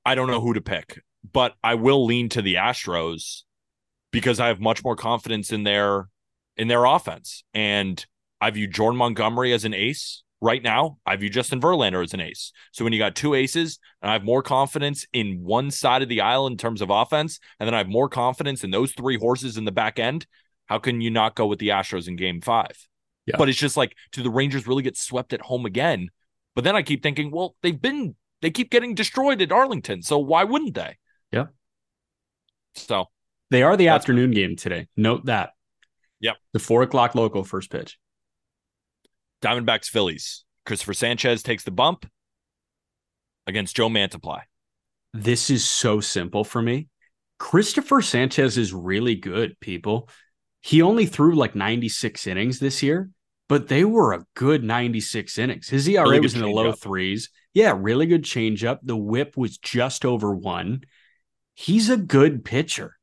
I don't know who to pick, but I will lean to the Astros because I have much more confidence in their in their offense. And I view Jordan Montgomery as an ace right now. I view Justin Verlander as an ace. So when you got two aces, and I have more confidence in one side of the aisle in terms of offense, and then I have more confidence in those three horses in the back end. How can you not go with the Astros in game five? Yeah. But it's just like, do the Rangers really get swept at home again? But then I keep thinking, well, they've been they keep getting destroyed at Arlington, so why wouldn't they? Yeah. So They are the afternoon game today. Note that. Yep. The four o'clock local first pitch. Diamondbacks Phillies. Christopher Sanchez takes the bump against Joe Mantiply. This is so simple for me. Christopher Sanchez is really good, people. He only threw like 96 innings this year, but they were a good 96 innings. His ERA Really was in the low changeup. threes. Yeah, really good changeup. The whip was just over one. He's a good pitcher.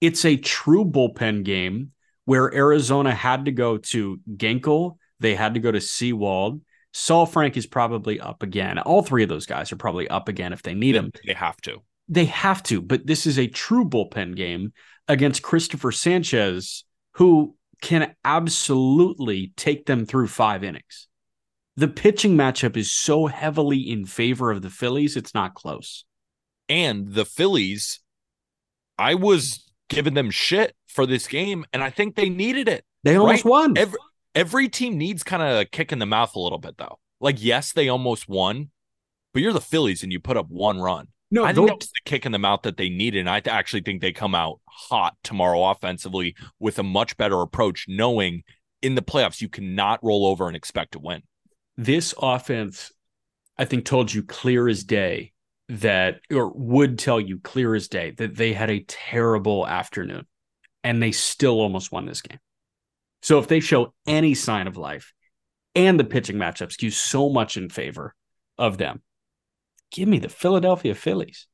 It's a true bullpen game where Arizona had to go to Ginkel. They had to go to Sewald. Saul Frank is probably up again. All three of those guys are probably up again if they need him. They have to. They have to, but this is a true bullpen game against Christopher Sanchez, who can absolutely take them through five innings. The pitching matchup is so heavily in favor of the Phillies, it's not close. And the Phillies, I was giving them shit for this game, and I think they needed it. They almost Right. won. Every every team needs kind of a kick in the mouth a little bit, though. Like, yes, they almost won, but you're the Phillies and you put up one run. No, I think those- that was the kick in the mouth that they needed. And I actually think they come out hot tomorrow offensively with a much better approach, knowing in the playoffs you cannot roll over and expect to win. this offense, I think, told you clear as day that, or would tell you clear as day that they had a terrible afternoon and they still almost won this game. So if they show any sign of life and the pitching matchup skews so much in favor of them, give me the Philadelphia Phillies.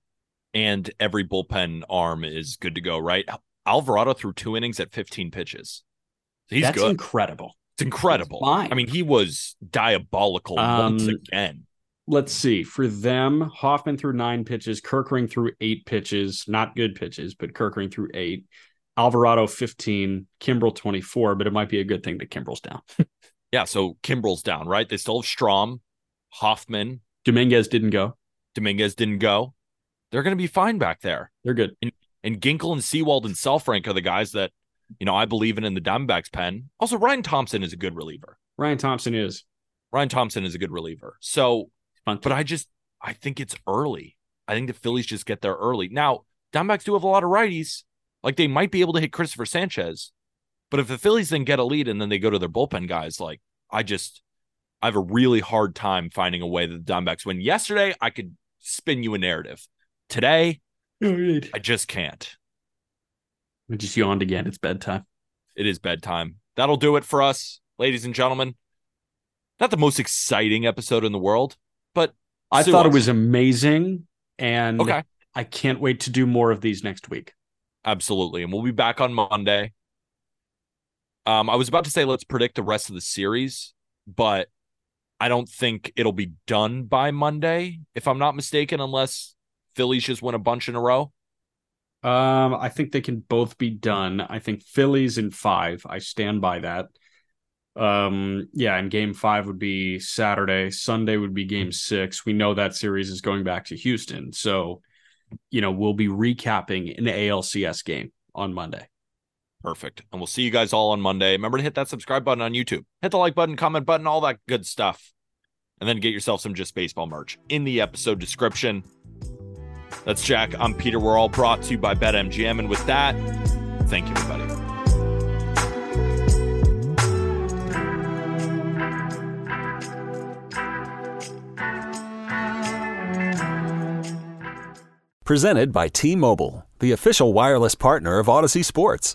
And every bullpen arm is good to go, right? Alvarado threw two innings at 15 pitches. He's That's good. incredible. it's incredible. I mean, he was diabolical once Um, again. let's see. For them, Hoffman threw nine pitches, Kerkering threw eight pitches, not good pitches, but Kerkering threw eight. Alvarado 15, Kimbrel 24, but it might be a good thing that Kimbrel's down. (laughs) Yeah, so Kimbrel's down, right? They still have Strahm, Hoffman, Dominguez didn't go. Dominguez didn't go. They're going to be fine back there. They're good. And Ginkel and Sewald and Saalfrank are the guys that, you know, I believe in in the Diamondbacks pen. Also, Ryan Thompson is a good reliever. Ryan Thompson is. Ryan Thompson is a good reliever. So, but I just, I think it's early. I think the Phillies just get there early. Now, Diamondbacks do have a lot of righties. Like they might be able to hit Christopher Sanchez. But if the Phillies then get a lead and then they go to their bullpen guys, like I just, I have a really hard time finding a way that the Diamondbacks win. Yesterday, I could spin you a narrative. Today, I just can't. I just yawned again. It's bedtime. It is bedtime. That'll do it for us, ladies and gentlemen. Not the most exciting episode in the world, but I sue thought it was amazing. And okay. I can't wait to do more of these next week. Absolutely. And we'll be back on Monday. Um, I was about to say let's predict the rest of the series, but I don't think it'll be done by Monday, if I'm not mistaken, unless Phillies just win a bunch in a row. Um, I think they can both be done. I think Phillies in five. I stand by that. Um, yeah, and game five would be Saturday. Sunday would be game six. We know that series is going back to Houston. So, you know, we'll be recapping an ALCS game on Monday. Perfect. And we'll see you guys all on Monday. Remember to hit that subscribe button on YouTube, hit the like button, comment button, all that good stuff. And then get yourself some Just Baseball merch in the episode description. That's Jack. I'm Peter. We're all brought to you by BetMGM. And with that, thank you, everybody. Presented by T Mobile, the official wireless partner of Audacy Sports.